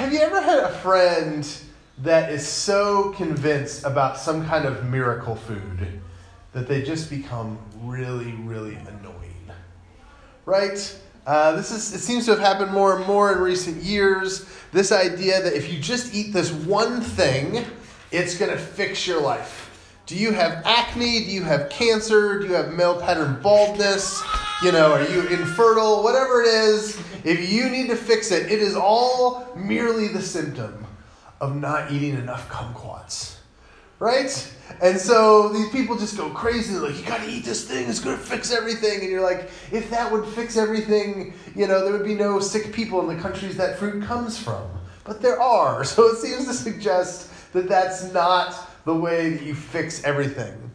have you ever had a friend that is so convinced about some kind of miracle food that they just become really, really annoying? Right? Uh, this is, it seems to have happened more and more in recent years. This idea that if you just eat this one thing, it's going to fix your life. Do you have acne? Do you have cancer? Do you have male pattern baldness? You know, are you infertile? Whatever it is, if you need to fix it, it is all merely the symptom of not eating enough kumquats. Right? And so these people just go crazy. They're like, you gotta eat this thing, it's gonna fix everything. And you're like, if that would fix everything, you know, there would be no sick people in the countries that fruit comes from. But there are. So it seems to suggest that that's not the way that you fix everything.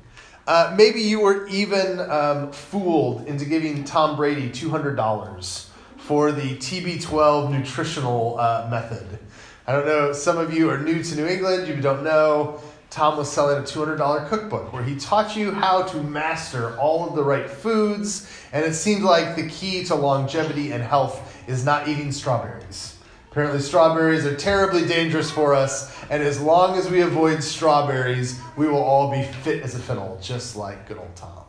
Uh, maybe you were even um, fooled into giving Tom Brady $200 for the TB12 nutritional uh, method. I don't know, some of you are new to New England, you don't know. Tom was selling a $200 cookbook where he taught you how to master all of the right foods, and it seemed like the key to longevity and health is not eating strawberries. Apparently, strawberries are terribly dangerous for us, and as long as we avoid strawberries, we will all be fit as a fiddle, just like good old Tom.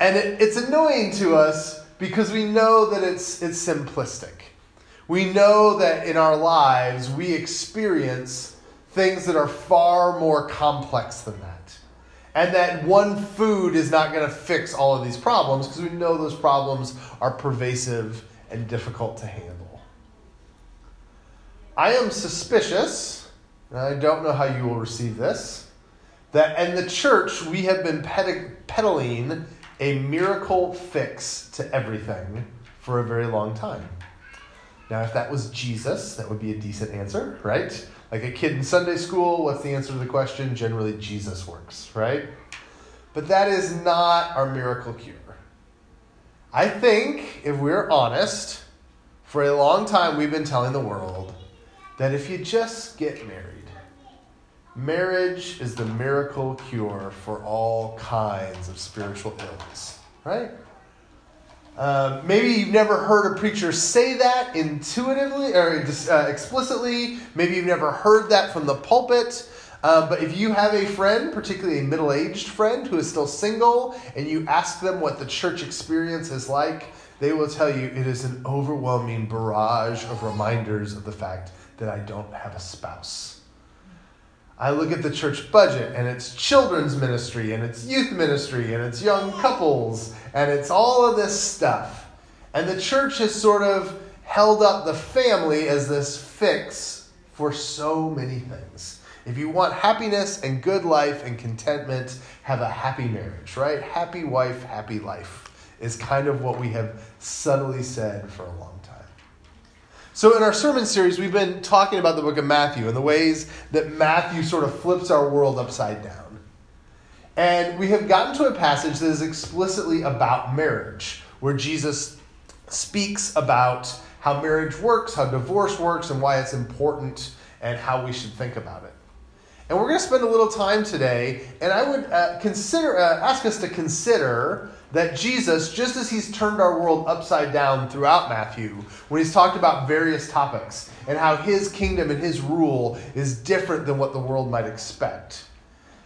And it, it's annoying to us because we know that it's, it's simplistic. We know that in our lives we experience things that are far more complex than that. And that one food is not going to fix all of these problems because we know those problems are pervasive and difficult to handle. I am suspicious, and I don't know how you will receive this, that in the church we have been peddling a miracle fix to everything for a very long time. Now, if that was Jesus, that would be a decent answer, right? Like a kid in Sunday school, what's the answer to the question? Generally, Jesus works, right? But that is not our miracle cure. I think, if we're honest, for a long time we've been telling the world that if you just get married, marriage is the miracle cure for all kinds of spiritual ills, right? Um, maybe you've never heard a preacher say that intuitively or uh, explicitly. Maybe you've never heard that from the pulpit. Um, but if you have a friend, particularly a middle aged friend who is still single, and you ask them what the church experience is like, they will tell you it is an overwhelming barrage of reminders of the fact that I don't have a spouse. I look at the church budget and it's children's ministry and it's youth ministry and it's young couples and it's all of this stuff. And the church has sort of held up the family as this fix for so many things. If you want happiness and good life and contentment, have a happy marriage, right? Happy wife, happy life is kind of what we have subtly said for a long time. So, in our sermon series, we've been talking about the book of Matthew and the ways that Matthew sort of flips our world upside down. And we have gotten to a passage that is explicitly about marriage, where Jesus speaks about how marriage works, how divorce works, and why it's important, and how we should think about it. And we're going to spend a little time today, and I would uh, consider uh, ask us to consider that Jesus, just as he's turned our world upside down throughout Matthew, when he's talked about various topics and how his kingdom and his rule is different than what the world might expect,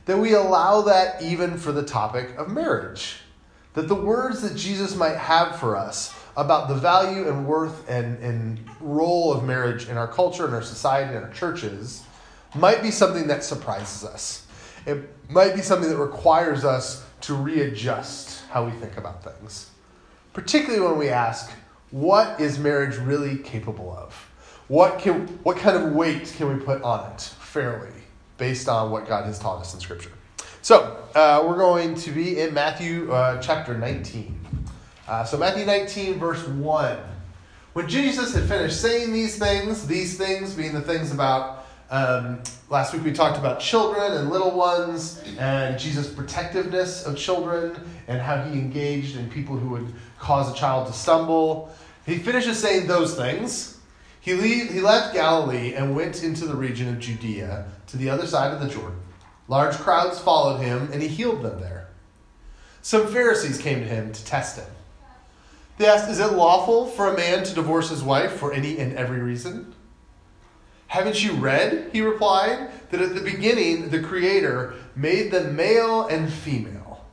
that we allow that even for the topic of marriage. That the words that Jesus might have for us about the value and worth and, and role of marriage in our culture, and our society, and our churches, might be something that surprises us. It might be something that requires us to readjust how we think about things. Particularly when we ask, what is marriage really capable of? What, can, what kind of weight can we put on it fairly based on what God has taught us in Scripture? So, uh, we're going to be in Matthew uh, chapter 19. Uh, so, Matthew 19, verse 1. When Jesus had finished saying these things, these things being the things about um, last week we talked about children and little ones and Jesus' protectiveness of children and how he engaged in people who would cause a child to stumble. He finishes saying those things. He, leave, he left Galilee and went into the region of Judea to the other side of the Jordan. Large crowds followed him, and he healed them there. Some Pharisees came to him to test him. They asked, Is it lawful for a man to divorce his wife for any and every reason? Haven't you read, he replied, that at the beginning the Creator made them male and female?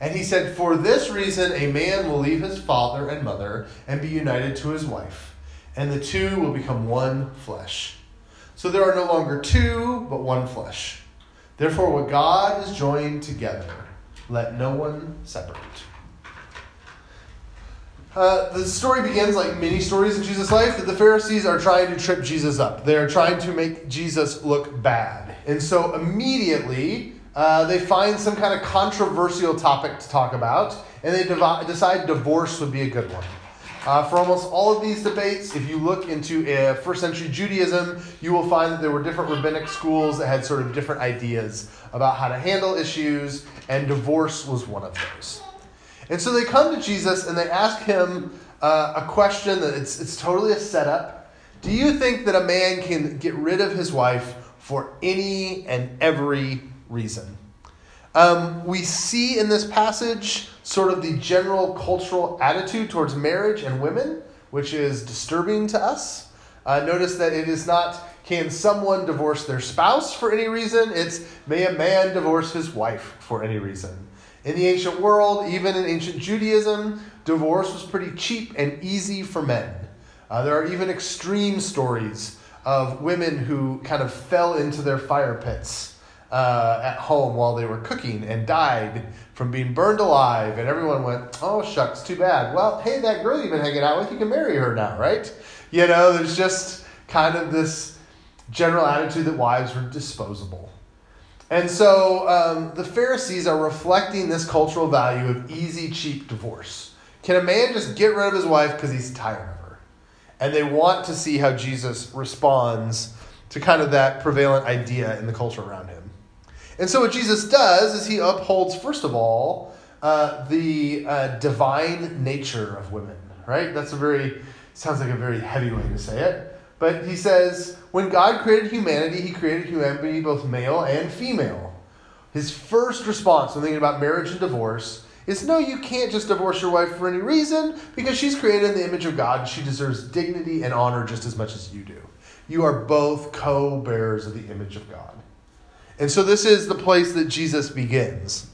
And he said, For this reason a man will leave his father and mother and be united to his wife, and the two will become one flesh. So there are no longer two, but one flesh. Therefore, what God has joined together, let no one separate. Uh, the story begins like many stories in Jesus' life that the Pharisees are trying to trip Jesus up. They are trying to make Jesus look bad. And so immediately uh, they find some kind of controversial topic to talk about, and they devi- decide divorce would be a good one. Uh, for almost all of these debates, if you look into uh, first century Judaism, you will find that there were different rabbinic schools that had sort of different ideas about how to handle issues, and divorce was one of those. And so they come to Jesus and they ask him uh, a question that it's, it's totally a setup. Do you think that a man can get rid of his wife for any and every reason? Um, we see in this passage sort of the general cultural attitude towards marriage and women, which is disturbing to us. Uh, notice that it is not can someone divorce their spouse for any reason? It's may a man divorce his wife for any reason. In the ancient world, even in ancient Judaism, divorce was pretty cheap and easy for men. Uh, there are even extreme stories of women who kind of fell into their fire pits uh, at home while they were cooking and died from being burned alive. And everyone went, oh, shucks, too bad. Well, hey, that girl you've been hanging out with, you can marry her now, right? You know, there's just kind of this general attitude that wives were disposable. And so um, the Pharisees are reflecting this cultural value of easy, cheap divorce. Can a man just get rid of his wife because he's tired of her? And they want to see how Jesus responds to kind of that prevalent idea in the culture around him. And so what Jesus does is he upholds, first of all, uh, the uh, divine nature of women, right? That's a very, sounds like a very heavy way to say it. But he says, when God created humanity, he created humanity both male and female. His first response when thinking about marriage and divorce is no, you can't just divorce your wife for any reason because she's created in the image of God. She deserves dignity and honor just as much as you do. You are both co bearers of the image of God. And so this is the place that Jesus begins.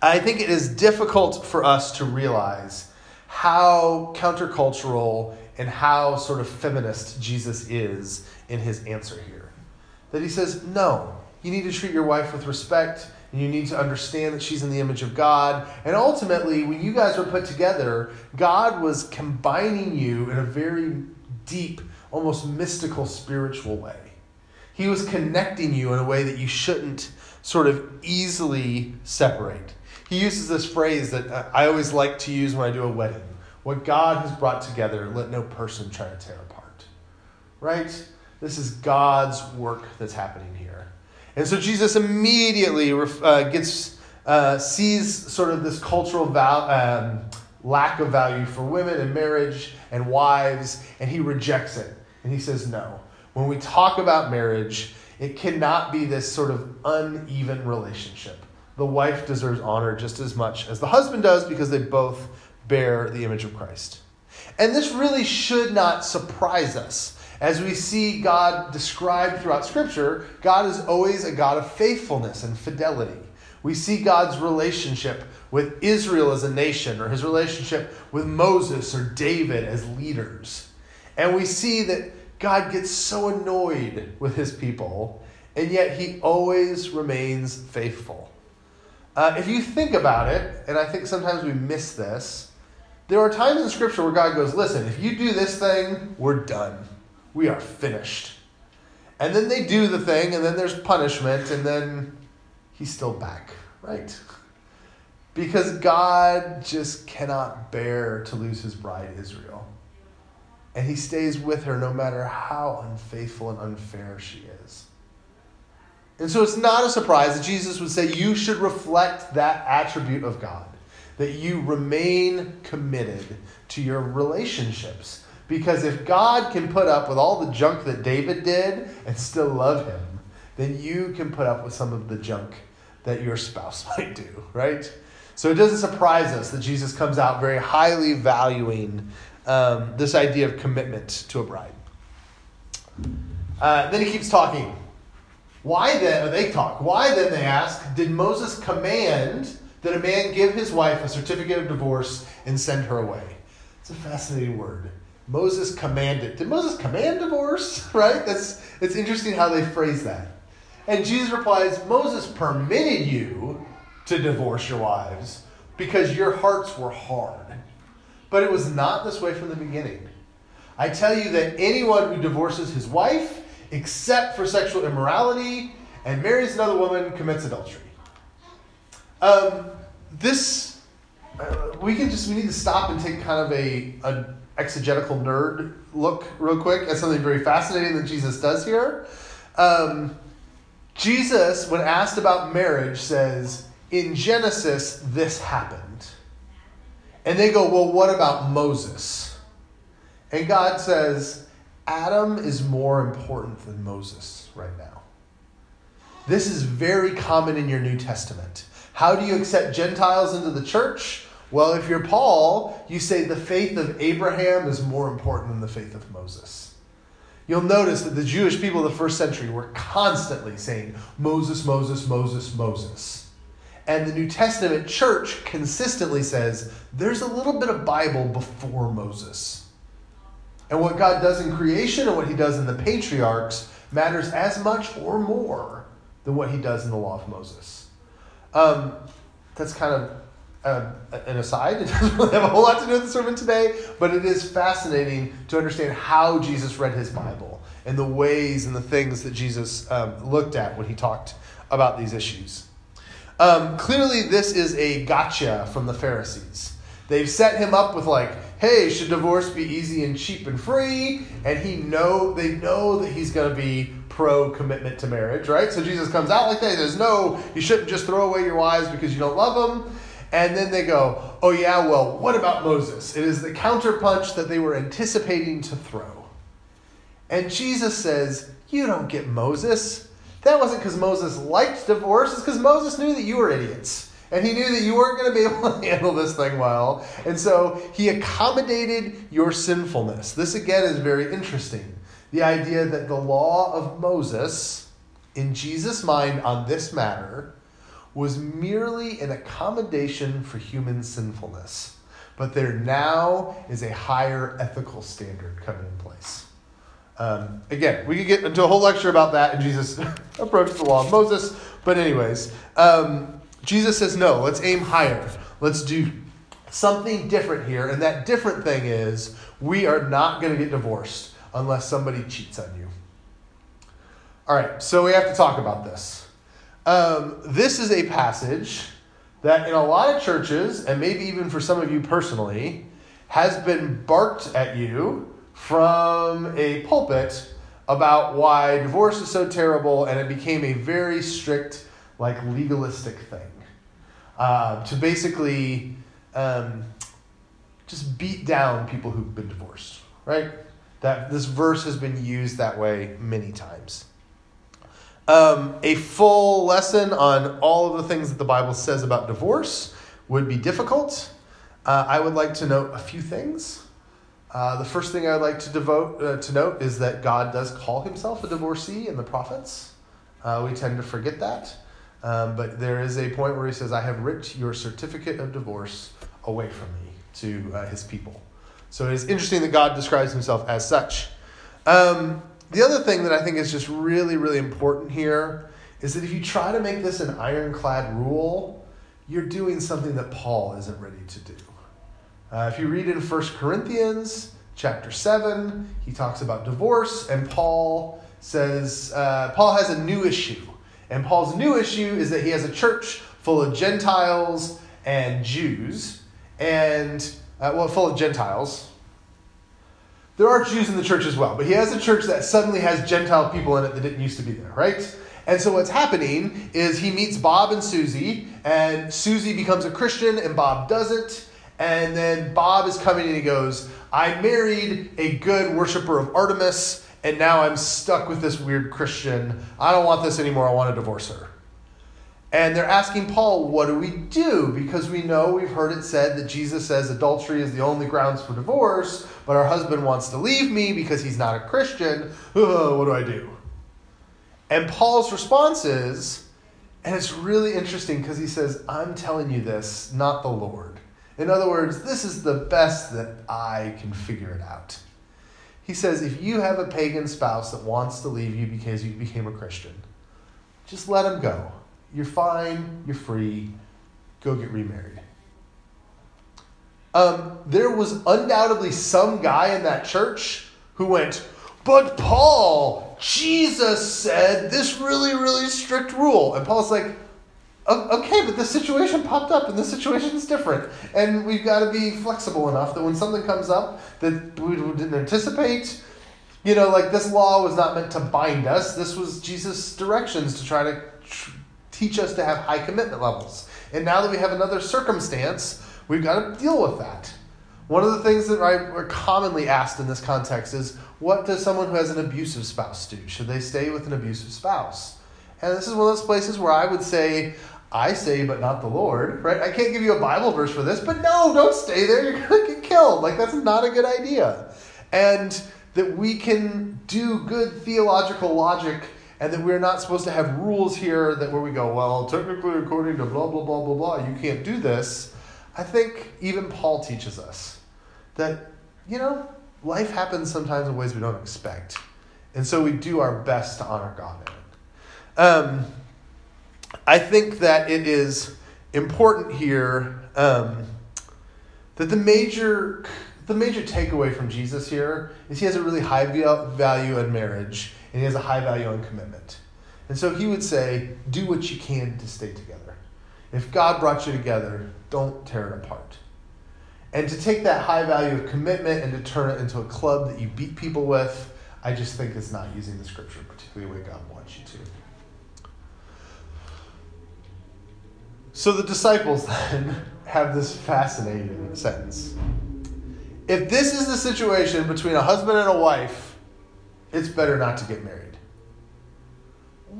I think it is difficult for us to realize how countercultural and how sort of feminist Jesus is in his answer here. That he says, no, you need to treat your wife with respect, and you need to understand that she's in the image of God. And ultimately, when you guys were put together, God was combining you in a very deep, almost mystical, spiritual way. He was connecting you in a way that you shouldn't sort of easily separate. He uses this phrase that I always like to use when I do a wedding what God has brought together, let no person try to tear apart. Right? This is God's work that's happening here. And so Jesus immediately uh, gets uh, sees sort of this cultural val- um, lack of value for women and marriage and wives, and he rejects it. And he says, no. When we talk about marriage, it cannot be this sort of uneven relationship. The wife deserves honor just as much as the husband does because they both bear the image of Christ. And this really should not surprise us. As we see God described throughout Scripture, God is always a God of faithfulness and fidelity. We see God's relationship with Israel as a nation, or his relationship with Moses or David as leaders. And we see that God gets so annoyed with his people, and yet he always remains faithful. Uh, if you think about it, and I think sometimes we miss this, there are times in Scripture where God goes, Listen, if you do this thing, we're done. We are finished. And then they do the thing, and then there's punishment, and then he's still back, right? Because God just cannot bear to lose his bride, Israel. And he stays with her no matter how unfaithful and unfair she is. And so it's not a surprise that Jesus would say you should reflect that attribute of God that you remain committed to your relationships. Because if God can put up with all the junk that David did and still love him, then you can put up with some of the junk that your spouse might do, right? So it doesn't surprise us that Jesus comes out very highly valuing um, this idea of commitment to a bride. Uh, then he keeps talking. Why then, they talk, why then, they ask, did Moses command that a man give his wife a certificate of divorce and send her away? It's a fascinating word. Moses commanded. Did Moses command divorce? Right? That's it's interesting how they phrase that. And Jesus replies, Moses permitted you to divorce your wives because your hearts were hard. But it was not this way from the beginning. I tell you that anyone who divorces his wife, except for sexual immorality, and marries another woman commits adultery. Um, this, uh, we can just, we need to stop and take kind of a, a exegetical nerd look real quick at something very fascinating that Jesus does here. Um, Jesus, when asked about marriage, says, In Genesis, this happened. And they go, Well, what about Moses? And God says, Adam is more important than Moses right now. This is very common in your New Testament. How do you accept Gentiles into the church? Well, if you're Paul, you say the faith of Abraham is more important than the faith of Moses. You'll notice that the Jewish people of the first century were constantly saying, Moses, Moses, Moses, Moses. And the New Testament church consistently says, there's a little bit of Bible before Moses. And what God does in creation and what he does in the patriarchs matters as much or more than what he does in the law of Moses. Um, that's kind of uh, an aside. It doesn't really have a whole lot to do with the sermon today, but it is fascinating to understand how Jesus read his Bible and the ways and the things that Jesus um, looked at when he talked about these issues. Um, clearly, this is a gotcha from the Pharisees. They've set him up with like, "Hey, should divorce be easy and cheap and free?" And he know they know that he's going to be pro commitment to marriage, right? So Jesus comes out like that. He says, "No, you shouldn't just throw away your wives because you don't love them." And then they go, oh, yeah, well, what about Moses? It is the counterpunch that they were anticipating to throw. And Jesus says, You don't get Moses. That wasn't because Moses liked divorce, it's because Moses knew that you were idiots. And he knew that you weren't going to be able to handle this thing well. And so he accommodated your sinfulness. This, again, is very interesting. The idea that the law of Moses, in Jesus' mind on this matter, was merely an accommodation for human sinfulness. But there now is a higher ethical standard coming in place. Um, again, we could get into a whole lecture about that and Jesus approached the law of Moses. But, anyways, um, Jesus says, no, let's aim higher. Let's do something different here. And that different thing is we are not going to get divorced unless somebody cheats on you. All right, so we have to talk about this. Um, this is a passage that in a lot of churches, and maybe even for some of you personally, has been barked at you from a pulpit about why divorce is so terrible, and it became a very strict, like legalistic thing. Uh, to basically um, just beat down people who've been divorced, right? That this verse has been used that way many times. Um, a full lesson on all of the things that the Bible says about divorce would be difficult. Uh, I would like to note a few things. Uh, the first thing I'd like to devote uh, to note is that God does call himself a divorcee in the prophets. Uh, we tend to forget that, um, but there is a point where he says, "I have ripped your certificate of divorce away from me" to uh, his people. So it is interesting that God describes himself as such. Um, the other thing that I think is just really, really important here is that if you try to make this an ironclad rule, you're doing something that Paul isn't ready to do. Uh, if you read in 1 Corinthians chapter 7, he talks about divorce, and Paul says, uh, Paul has a new issue. And Paul's new issue is that he has a church full of Gentiles and Jews, and, uh, well, full of Gentiles, there are Jews in the church as well, but he has a church that suddenly has Gentile people in it that didn't used to be there, right? And so what's happening is he meets Bob and Susie, and Susie becomes a Christian and Bob doesn't. And then Bob is coming and he goes, I married a good worshiper of Artemis, and now I'm stuck with this weird Christian. I don't want this anymore. I want to divorce her. And they're asking Paul, what do we do? Because we know we've heard it said that Jesus says adultery is the only grounds for divorce, but our husband wants to leave me because he's not a Christian. what do I do? And Paul's response is, and it's really interesting because he says, I'm telling you this, not the Lord. In other words, this is the best that I can figure it out. He says, if you have a pagan spouse that wants to leave you because you became a Christian, just let him go. You're fine, you're free, go get remarried. Um, there was undoubtedly some guy in that church who went, But Paul, Jesus said this really, really strict rule. And Paul's like, Okay, but this situation popped up and this situation is different. And we've got to be flexible enough that when something comes up that we didn't anticipate, you know, like this law was not meant to bind us. This was Jesus' directions to try to teach us to have high commitment levels. And now that we have another circumstance, we've got to deal with that. One of the things that I are commonly asked in this context is what does someone who has an abusive spouse do? Should they stay with an abusive spouse? And this is one of those places where I would say, I say, but not the Lord, right? I can't give you a Bible verse for this, but no, don't stay there. You're going to get killed. Like, that's not a good idea. And that we can do good theological logic and that we're not supposed to have rules here that where we go, well, technically according to blah, blah, blah, blah, blah, you can't do this. I think even Paul teaches us that, you know, life happens sometimes in ways we don't expect. And so we do our best to honor God in it. Um, I think that it is important here um, that the major the major takeaway from Jesus here is he has a really high value in marriage and he has a high value on commitment. And so he would say, do what you can to stay together. If God brought you together, don't tear it apart. And to take that high value of commitment and to turn it into a club that you beat people with, I just think is not using the scripture particularly the way God wants you to. So the disciples then have this fascinating sentence. If this is the situation between a husband and a wife, it's better not to get married.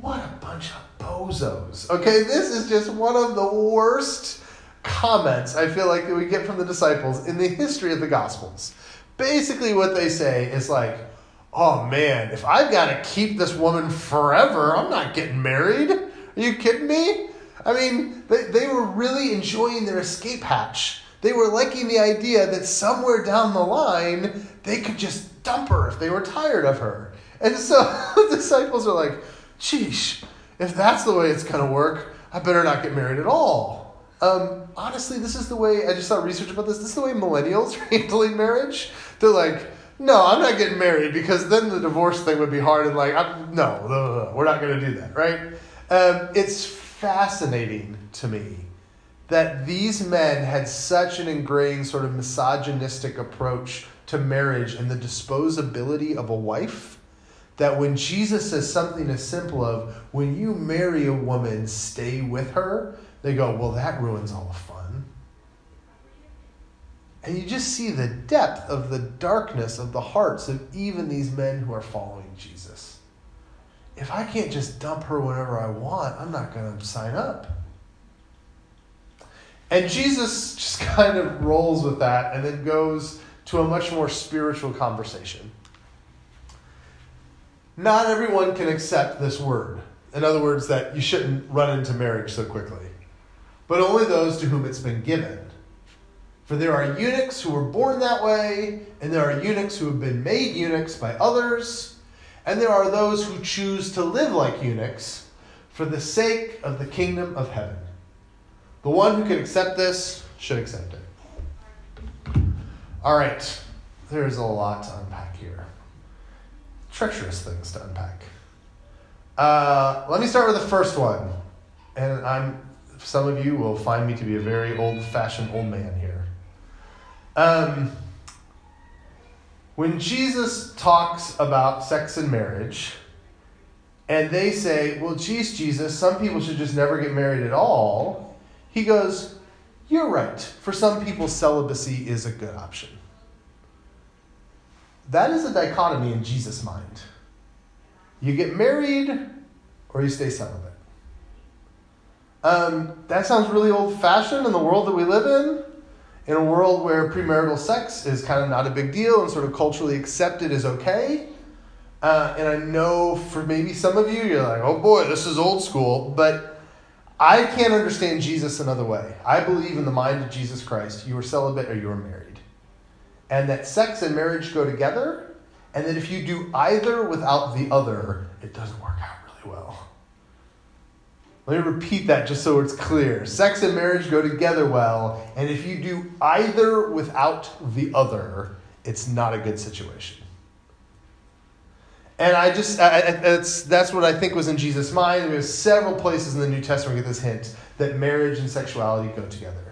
What a bunch of bozos. Okay, this is just one of the worst comments I feel like that we get from the disciples in the history of the Gospels. Basically, what they say is like, oh man, if I've got to keep this woman forever, I'm not getting married. Are you kidding me? I mean, they, they were really enjoying their escape hatch. They were liking the idea that somewhere down the line, they could just dump her if they were tired of her. And so the disciples are like, sheesh, if that's the way it's going to work, I better not get married at all. Um, honestly, this is the way, I just saw research about this, this is the way millennials are handling marriage. They're like, no, I'm not getting married because then the divorce thing would be hard and like, I'm, no, we're not going to do that, right? Um, it's fascinating to me that these men had such an ingrained sort of misogynistic approach to marriage and the disposability of a wife that when Jesus says something as simple of when you marry a woman, stay with her, they go, well, that ruins all the fun. And you just see the depth of the darkness of the hearts of even these men who are following Jesus. If I can't just dump her whenever I want, I'm not going to sign up. And Jesus just kind of rolls with that and then goes to a much more spiritual conversation. Not everyone can accept this word. In other words, that you shouldn't run into marriage so quickly, but only those to whom it's been given. For there are eunuchs who were born that way, and there are eunuchs who have been made eunuchs by others, and there are those who choose to live like eunuchs for the sake of the kingdom of heaven. The one who can accept this should accept it. All right, there's a lot to unpack here. Treacherous things to unpack. Uh, let me start with the first one, and I'm. Some of you will find me to be a very old-fashioned old man here. Um, when Jesus talks about sex and marriage, and they say, "Well, geez, Jesus, some people should just never get married at all," he goes, "You're right. For some people, celibacy is a good option." That is a dichotomy in Jesus' mind. You get married or you stay celibate. Um, that sounds really old fashioned in the world that we live in. In a world where premarital sex is kind of not a big deal and sort of culturally accepted is okay. Uh, and I know for maybe some of you, you're like, oh boy, this is old school. But I can't understand Jesus another way. I believe in the mind of Jesus Christ. You are celibate or you are married. And that sex and marriage go together. And that if you do either without the other, it doesn't work out really well. Let me repeat that just so it's clear. Sex and marriage go together well, and if you do either without the other, it's not a good situation. And I just, I, I, that's, that's what I think was in Jesus' mind. There's several places in the New Testament we get this hint that marriage and sexuality go together.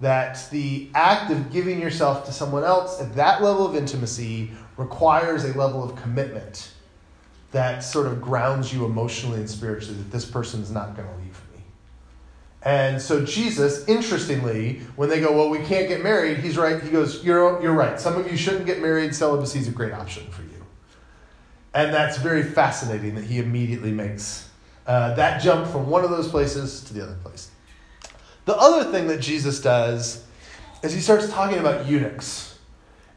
That the act of giving yourself to someone else at that level of intimacy requires a level of commitment that sort of grounds you emotionally and spiritually that this person is not going to leave me. And so Jesus, interestingly, when they go, well, we can't get married, he's right. He goes, you're, you're right. Some of you shouldn't get married. Celibacy is a great option for you. And that's very fascinating that he immediately makes uh, that jump from one of those places to the other place. The other thing that Jesus does is he starts talking about eunuchs.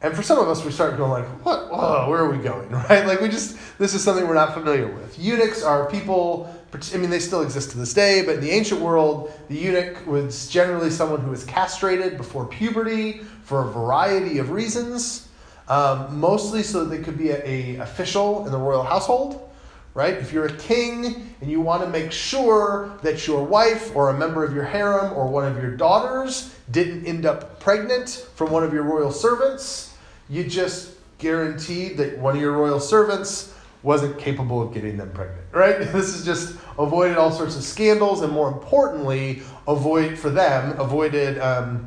And for some of us, we start going like, "What? Whoa, where are we going?" Right? Like we just this is something we're not familiar with. Eunuchs are people. I mean, they still exist to this day, but in the ancient world, the eunuch was generally someone who was castrated before puberty for a variety of reasons. Um, mostly so that they could be a, a official in the royal household, right? If you're a king and you want to make sure that your wife or a member of your harem or one of your daughters didn't end up pregnant from one of your royal servants, you just guaranteed that one of your royal servants wasn't capable of getting them pregnant, right? This is just avoided all sorts of scandals and more importantly, avoid for them, avoided um,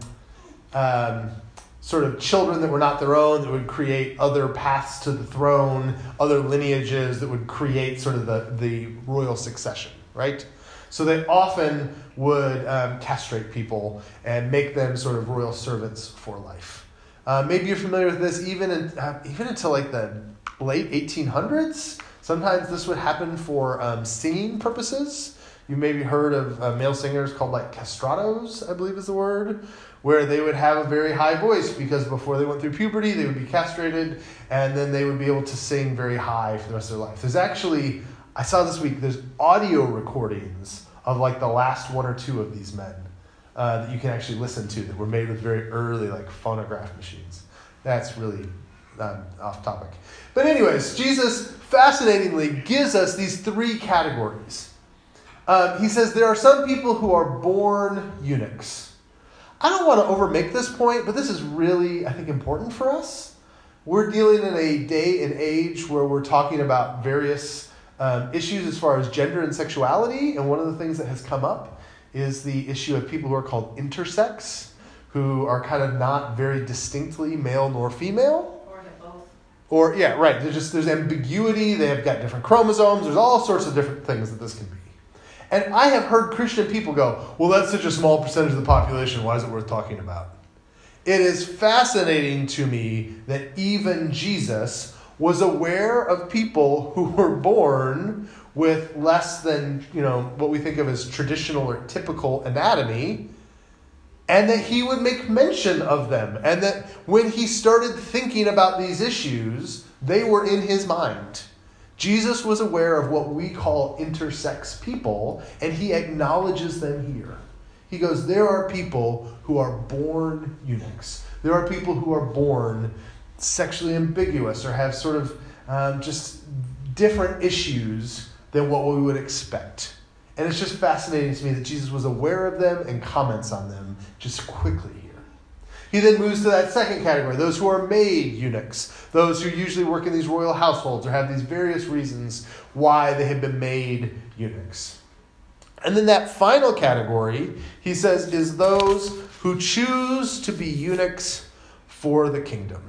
um, sort of children that were not their own that would create other paths to the throne, other lineages that would create sort of the, the royal succession, right? So they often would um, castrate people and make them sort of royal servants for life. Uh, maybe you're familiar with this even in, uh, even until like the late 1800s. Sometimes this would happen for um, singing purposes. You maybe heard of uh, male singers called like castratos, I believe is the word, where they would have a very high voice because before they went through puberty, they would be castrated and then they would be able to sing very high for the rest of their life. There's actually, I saw this week, there's audio recordings of like the last one or two of these men uh, that you can actually listen to that were made with very early like phonograph machines. That's really um, off topic. But, anyways, Jesus fascinatingly gives us these three categories. Um, he says there are some people who are born eunuchs. I don't want to overmake this point, but this is really, I think, important for us. We're dealing in a day and age where we're talking about various um, issues as far as gender and sexuality, and one of the things that has come up is the issue of people who are called intersex, who are kind of not very distinctly male nor female. Or both. Or yeah, right. There's just there's ambiguity. They have got different chromosomes. There's all sorts of different things that this can be. And I have heard Christian people go, well, that's such a small percentage of the population. Why is it worth talking about? It is fascinating to me that even Jesus was aware of people who were born with less than, you know, what we think of as traditional or typical anatomy, and that he would make mention of them. And that when he started thinking about these issues, they were in his mind. Jesus was aware of what we call intersex people, and he acknowledges them here. He goes, There are people who are born eunuchs. There are people who are born sexually ambiguous or have sort of um, just different issues than what we would expect. And it's just fascinating to me that Jesus was aware of them and comments on them just quickly he then moves to that second category those who are made eunuchs, those who usually work in these royal households or have these various reasons why they have been made eunuchs. And then that final category, he says, is those who choose to be eunuchs for the kingdom.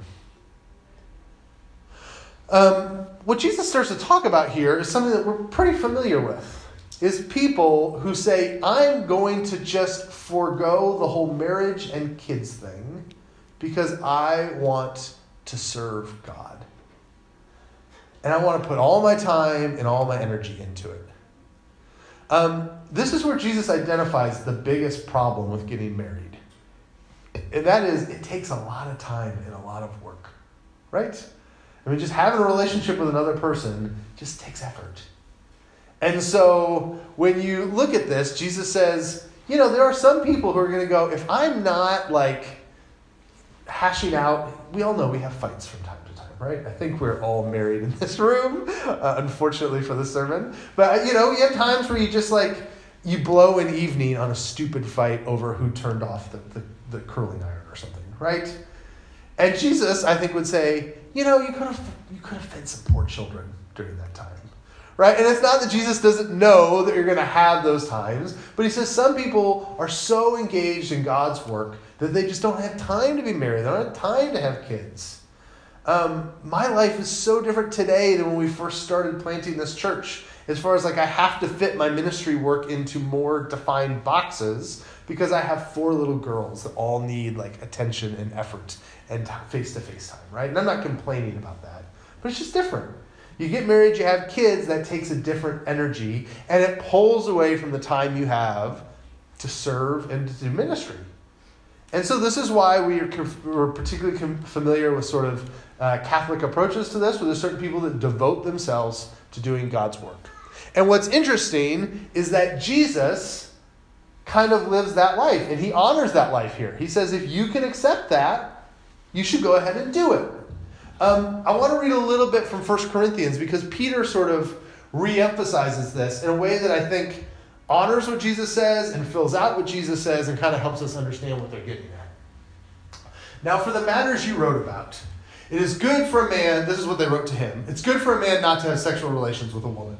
Um, what Jesus starts to talk about here is something that we're pretty familiar with is people who say, I'm going to just forego the whole marriage and kids thing because I want to serve God. And I want to put all my time and all my energy into it. Um, this is where Jesus identifies the biggest problem with getting married. And that is, it takes a lot of time and a lot of work, right? I mean, just having a relationship with another person just takes effort. And so when you look at this, Jesus says, you know, there are some people who are going to go, if I'm not like hashing out, we all know we have fights from time to time, right? I think we're all married in this room, uh, unfortunately for the sermon. But, you know, you have times where you just like, you blow an evening on a stupid fight over who turned off the, the, the curling iron or something, right? And Jesus, I think, would say, you know, you could have you could have fed some poor children during that time. Right? And it's not that Jesus doesn't know that you're going to have those times, but he says some people are so engaged in God's work that they just don't have time to be married. They don't have time to have kids. Um, my life is so different today than when we first started planting this church. As far as like I have to fit my ministry work into more defined boxes because I have four little girls that all need like attention and effort and face to face time, right? And I'm not complaining about that, but it's just different. You get married, you have kids, that takes a different energy, and it pulls away from the time you have to serve and to do ministry. And so, this is why we are, we're particularly familiar with sort of uh, Catholic approaches to this, where there's certain people that devote themselves to doing God's work. And what's interesting is that Jesus kind of lives that life, and he honors that life here. He says, if you can accept that, you should go ahead and do it. Um, I want to read a little bit from 1 Corinthians because Peter sort of re-emphasizes this in a way that I think honors what Jesus says and fills out what Jesus says and kind of helps us understand what they're getting at. Now, for the matters you wrote about, it is good for a man, this is what they wrote to him. It's good for a man not to have sexual relations with a woman.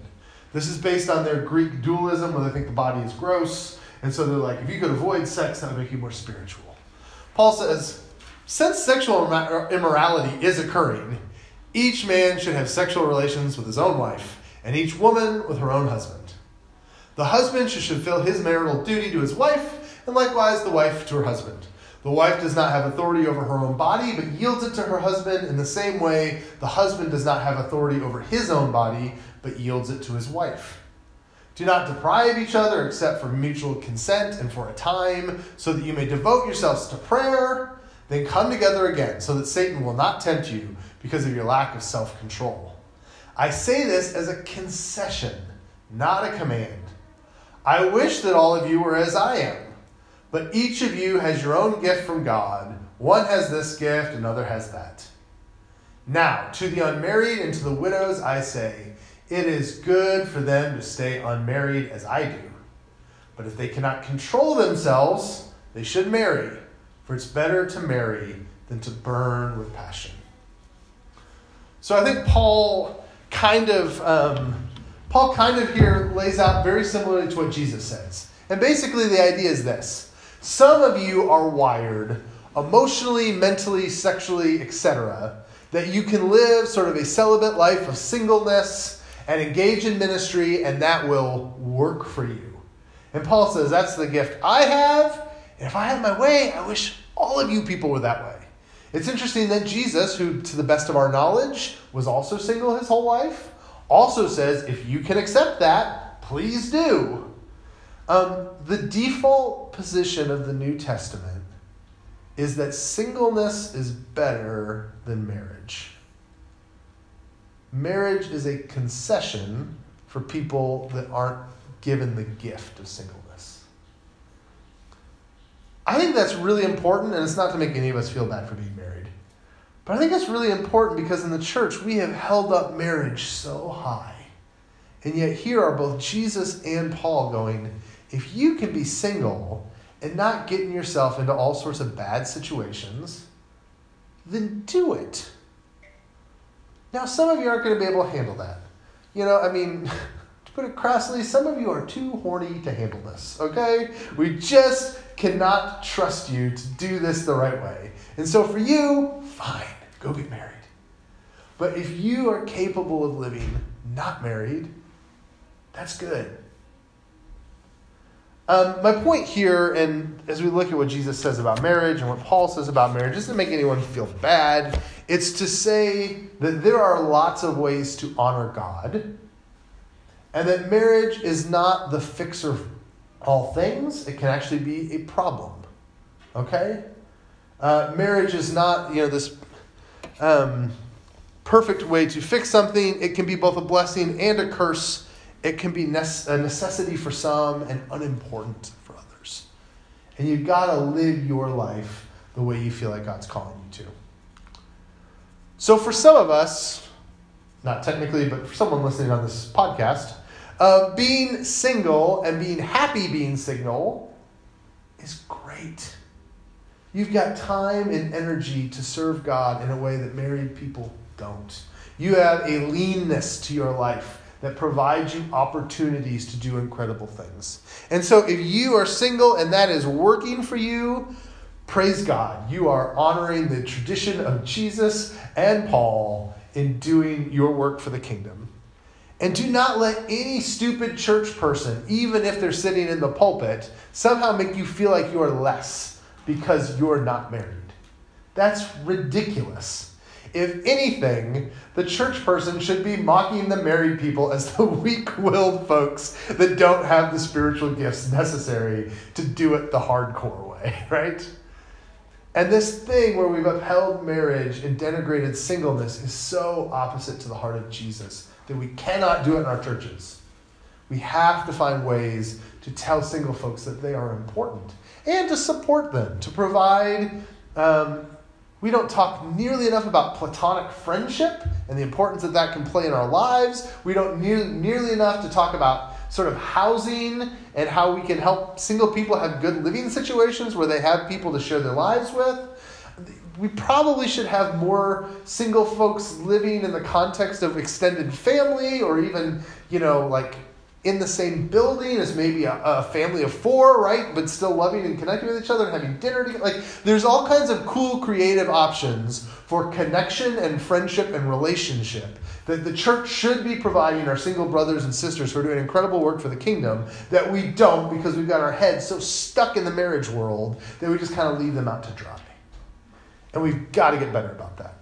This is based on their Greek dualism, where they think the body is gross. And so they're like, if you could avoid sex, that would make you more spiritual. Paul says, since sexual immorality is occurring, each man should have sexual relations with his own wife, and each woman with her own husband. The husband should fulfill his marital duty to his wife, and likewise the wife to her husband. The wife does not have authority over her own body, but yields it to her husband in the same way the husband does not have authority over his own body, but yields it to his wife. Do not deprive each other except for mutual consent and for a time, so that you may devote yourselves to prayer then come together again, so that Satan will not tempt you because of your lack of self control. I say this as a concession, not a command. I wish that all of you were as I am, but each of you has your own gift from God. One has this gift, another has that. Now, to the unmarried and to the widows, I say, it is good for them to stay unmarried as I do. But if they cannot control themselves, they should marry for it's better to marry than to burn with passion. So I think Paul kind of um, Paul kind of here lays out very similarly to what Jesus says. And basically the idea is this. Some of you are wired emotionally, mentally, sexually, etc., that you can live sort of a celibate life of singleness and engage in ministry, and that will work for you. And Paul says, That's the gift I have, and if I had my way, I wish all of you people were that way. It's interesting that Jesus, who, to the best of our knowledge, was also single his whole life, also says, if you can accept that, please do. Um, the default position of the New Testament is that singleness is better than marriage. Marriage is a concession for people that aren't given the gift of singleness. I think that's really important, and it's not to make any of us feel bad for being married. But I think that's really important because in the church, we have held up marriage so high. And yet, here are both Jesus and Paul going, if you can be single and not getting yourself into all sorts of bad situations, then do it. Now, some of you aren't going to be able to handle that. You know, I mean, put it crassly, some of you are too horny to handle this, okay? We just cannot trust you to do this the right way. And so for you, fine, go get married. But if you are capable of living not married, that's good. Um, my point here, and as we look at what Jesus says about marriage and what Paul says about marriage, isn't to make anyone feel bad. It's to say that there are lots of ways to honor God and that marriage is not the fixer of all things, it can actually be a problem. Okay? Uh, marriage is not, you know, this um, perfect way to fix something. It can be both a blessing and a curse. It can be a necessity for some and unimportant for others. And you've got to live your life the way you feel like God's calling you to. So, for some of us, not technically, but for someone listening on this podcast, uh, being single and being happy being single is great. You've got time and energy to serve God in a way that married people don't. You have a leanness to your life that provides you opportunities to do incredible things. And so, if you are single and that is working for you, praise God. You are honoring the tradition of Jesus and Paul in doing your work for the kingdom. And do not let any stupid church person, even if they're sitting in the pulpit, somehow make you feel like you're less because you're not married. That's ridiculous. If anything, the church person should be mocking the married people as the weak willed folks that don't have the spiritual gifts necessary to do it the hardcore way, right? And this thing where we've upheld marriage and denigrated singleness is so opposite to the heart of Jesus that we cannot do it in our churches. We have to find ways to tell single folks that they are important and to support them, to provide. Um, we don't talk nearly enough about platonic friendship and the importance that that can play in our lives. We don't near, nearly enough to talk about sort of housing and how we can help single people have good living situations where they have people to share their lives with. We probably should have more single folks living in the context of extended family or even, you know, like in the same building as maybe a, a, family of four, right? But still loving and connecting with each other and having dinner together. Like, there's all kinds of cool, creative options for connection and friendship and relationship that the church should be providing our single brothers and sisters who are doing incredible work for the kingdom that we don't because we've got our heads so stuck in the marriage world that we just kind of leave them out to dry. And we've got to get better about that.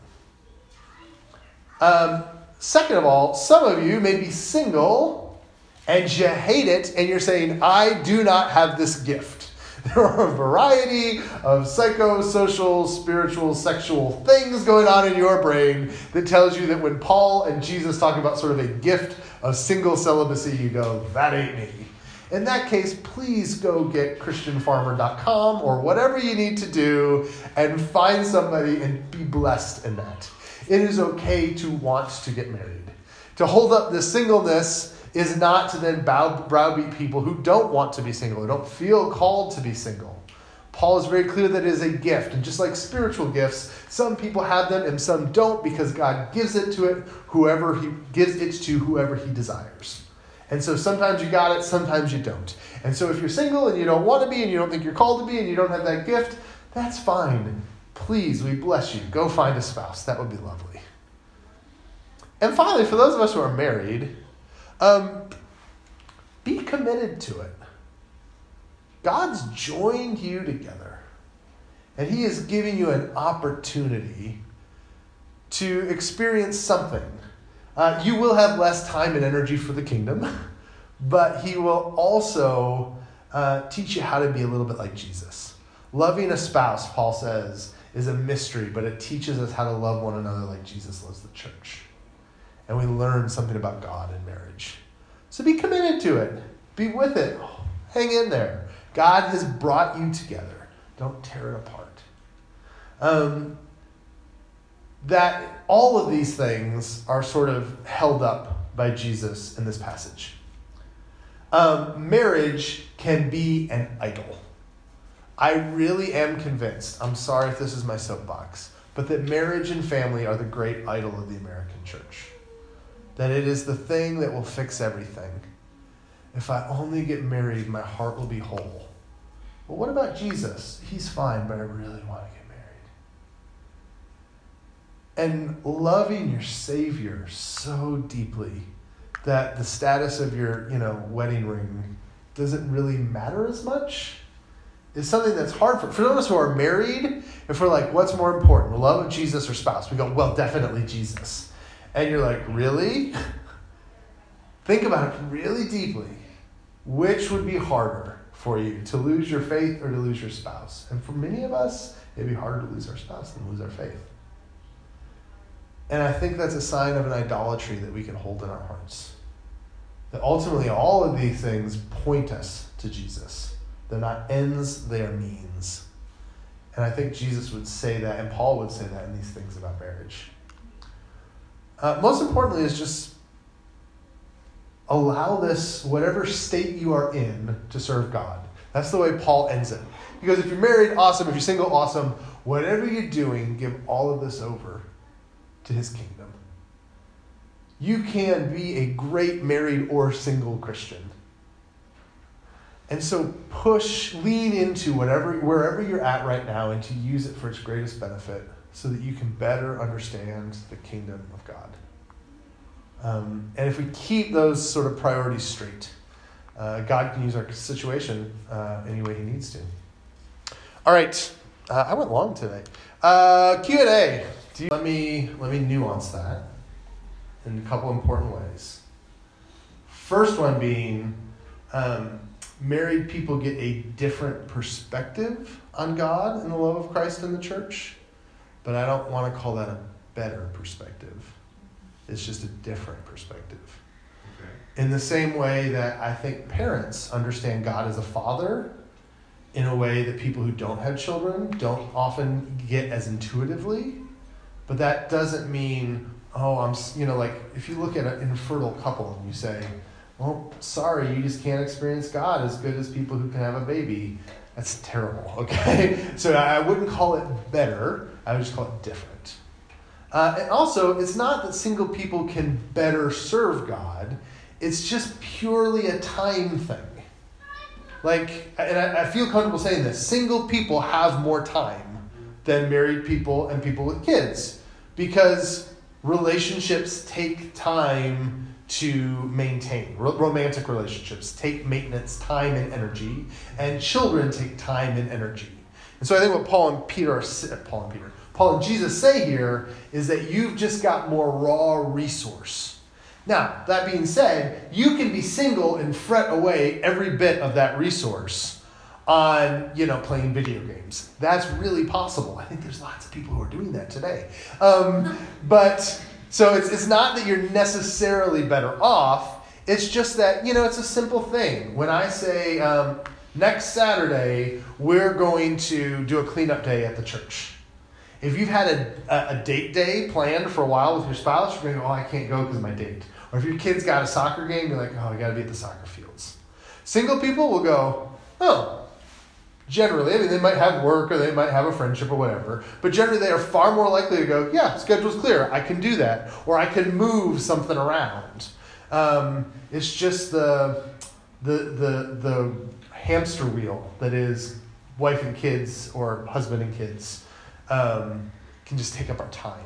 Um, second of all, some of you may be single and you hate it and you're saying, I do not have this gift. There are a variety of psychosocial, spiritual, sexual things going on in your brain that tells you that when Paul and Jesus talk about sort of a gift of single celibacy, you go, that ain't me. In that case, please go get ChristianFarmer.com or whatever you need to do and find somebody and be blessed in that. It is okay to want to get married. To hold up this singleness is not to then bow, browbeat people who don't want to be single, who don't feel called to be single. Paul is very clear that it is a gift. And just like spiritual gifts, some people have them and some don't because God gives it to it whoever he gives it to whoever he desires. And so sometimes you got it, sometimes you don't. And so if you're single and you don't want to be and you don't think you're called to be and you don't have that gift, that's fine. Please, we bless you. Go find a spouse. That would be lovely. And finally, for those of us who are married, um, be committed to it. God's joined you together, and He is giving you an opportunity to experience something. Uh, you will have less time and energy for the kingdom, but He will also uh, teach you how to be a little bit like Jesus. Loving a spouse, Paul says, is a mystery, but it teaches us how to love one another like Jesus loves the church and we learn something about God in marriage. So be committed to it, be with it, hang in there. God has brought you together. Don't tear it apart. Um, that all of these things are sort of held up by Jesus in this passage. Um, marriage can be an idol. I really am convinced, I'm sorry if this is my soapbox, but that marriage and family are the great idol of the American church that it is the thing that will fix everything. If I only get married, my heart will be whole. Well, what about Jesus? He's fine, but I really want to get. And loving your Savior so deeply that the status of your, you know, wedding ring doesn't really matter as much is something that's hard for, for those of us who are married. If we're like, what's more important, the love of Jesus or spouse? We go, well, definitely Jesus. And you're like, really? think about it really deeply. Which would be harder for you, to lose your faith or to lose your spouse? And for many of us, it'd be harder to lose our spouse than lose our faith. And I think that's a sign of an idolatry that we can hold in our hearts. That ultimately, all of these things point us to Jesus. They're not ends, they are means. And I think Jesus would say that, and Paul would say that in these things about marriage. Uh, most importantly, is just allow this, whatever state you are in, to serve God. That's the way Paul ends it. Because if you're married, awesome. If you're single, awesome. Whatever you're doing, give all of this over to his kingdom. You can be a great married or single Christian. And so push, lean into whatever wherever you're at right now and to use it for its greatest benefit so that you can better understand the kingdom of God. Um, and if we keep those sort of priorities straight, uh, God can use our situation uh, any way He needs to. All right, uh, I went long today. Uh, Q and A. let me let me nuance that in a couple important ways. First one being, um, married people get a different perspective on God and the love of Christ in the church, but I don't want to call that a better perspective. It's just a different perspective. Okay. In the same way that I think parents understand God as a father in a way that people who don't have children don't often get as intuitively. But that doesn't mean, oh, I'm, you know, like if you look at an infertile couple and you say, well, sorry, you just can't experience God as good as people who can have a baby. That's terrible, okay? So I wouldn't call it better, I would just call it different. Uh, and also, it's not that single people can better serve God, it's just purely a time thing. Like, and I, I feel comfortable saying this single people have more time than married people and people with kids because relationships take time to maintain. romantic relationships take maintenance, time, and energy, and children take time and energy. And so I think what Paul and Peter are uh, Paul and Peter, Paul and Jesus say here is that you've just got more raw resource. Now, that being said, you can be single and fret away every bit of that resource on, you know, playing video games. That's really possible. I think there's lots of people who are doing that today. Um, but so it's, it's not that you're necessarily better off. It's just that, you know, it's a simple thing. When I say, um, next Saturday, we're going to do a cleanup day at the church if you've had a, a, date day planned for a while with your spouse, you're going to go, oh, I can't go because of my date. Or if your kid's got a soccer game, you're like, oh, I got to be at the soccer fields. Single people will go, oh, generally, I mean, they might have work or they might have a friendship or whatever, but generally they are far more likely to go, yeah, schedule's clear, I can do that, or I can move something around. Um, it's just the, the, the, the hamster wheel that is wife and kids or husband and kids um, can just take up our time.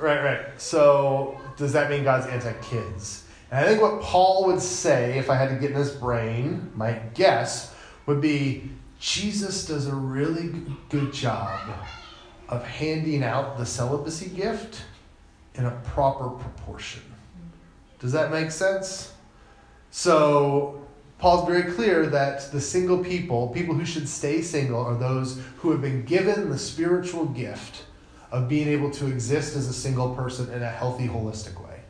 Right, right. So does that mean God's anti-kids? And I think what Paul would say, if I had to get in his brain, my guess would be Jesus does a really good job of handing out the celibacy gift in a proper proportion. Does that make sense? So Paul's very clear that the single people, people who should stay single, are those who have been given the spiritual gift of being able to exist as a single person in a healthy, holistic way.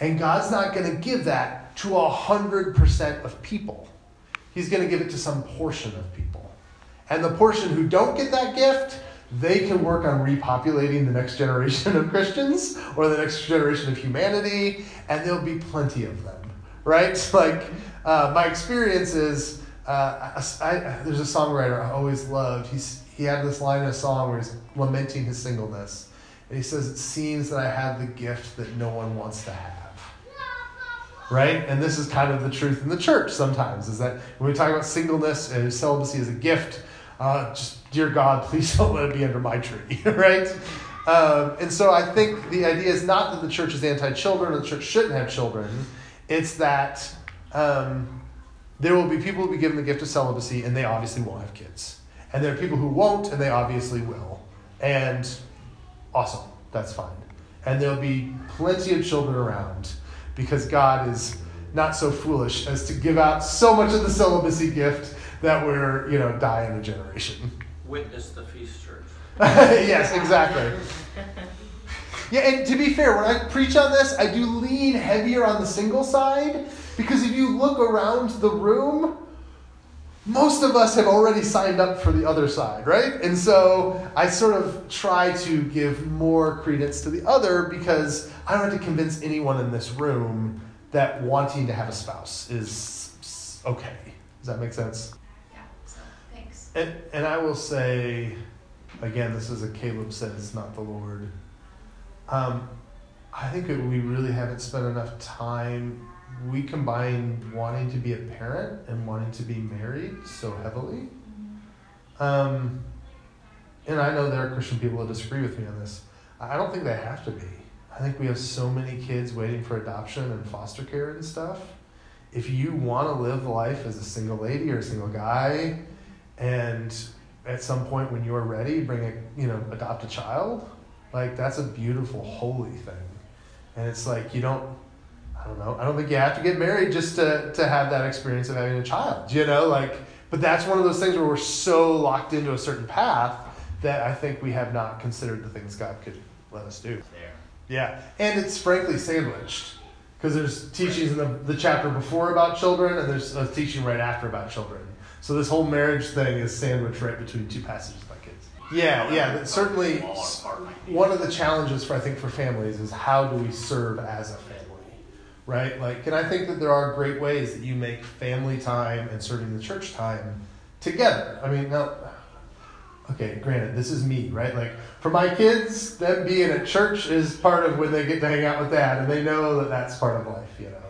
And God's not going to give that to 100% of people, He's going to give it to some portion of people. And the portion who don't get that gift, they can work on repopulating the next generation of Christians or the next generation of humanity, and there'll be plenty of them, right? Like, uh, my experience is uh, I, I, there's a songwriter I always loved. He's, he had this line in a song where he's lamenting his singleness. And he says, It seems that I have the gift that no one wants to have. Right? And this is kind of the truth in the church sometimes, is that when we talk about singleness and celibacy as a gift, uh, just, dear God, please don't let it be under my tree. right? Um, and so I think the idea is not that the church is anti children or the church shouldn't have children. It's that um, there will be people who will be given the gift of celibacy and they obviously won't have kids. And there are people who won't and they obviously will. And awesome, that's fine. And there'll be plenty of children around because God is not so foolish as to give out so much of the celibacy gift that we're, you know, dying a generation. Witness the feast church. yes, exactly. Yeah, and to be fair, when I preach on this, I do lean heavier on the single side because if you look around the room, most of us have already signed up for the other side, right? And so I sort of try to give more credence to the other because I don't have to convince anyone in this room that wanting to have a spouse is okay. Does that make sense? Yeah, so thanks. And, and I will say, again, this is a Caleb says, not the Lord. Um, I think that we really haven't spent enough time. We combine wanting to be a parent and wanting to be married so heavily. Um, and I know there are Christian people that disagree with me on this. I don't think they have to be. I think we have so many kids waiting for adoption and foster care and stuff. If you want to live life as a single lady or a single guy, and at some point when you're ready, bring a you know adopt a child, like that's a beautiful holy thing. And it's like you don't don't know. I don't think you have to get married just to, to have that experience of having a child. You know, like but that's one of those things where we're so locked into a certain path that I think we have not considered the things God could let us do. There. Yeah, and it's frankly sandwiched because there's teachings in the, the chapter before about children, and there's a teaching right after about children. So this whole marriage thing is sandwiched right between two passages about kids. Yeah, yeah, certainly one of the challenges for I think for families is how do we serve as a family, right? Like, and I think that there are great ways that you make family time and serving the church time together. I mean, now okay, granted, this is me, right? Like for my kids, them being at church is part of when they get to hang out with dad, and they know that that's part of life, you know.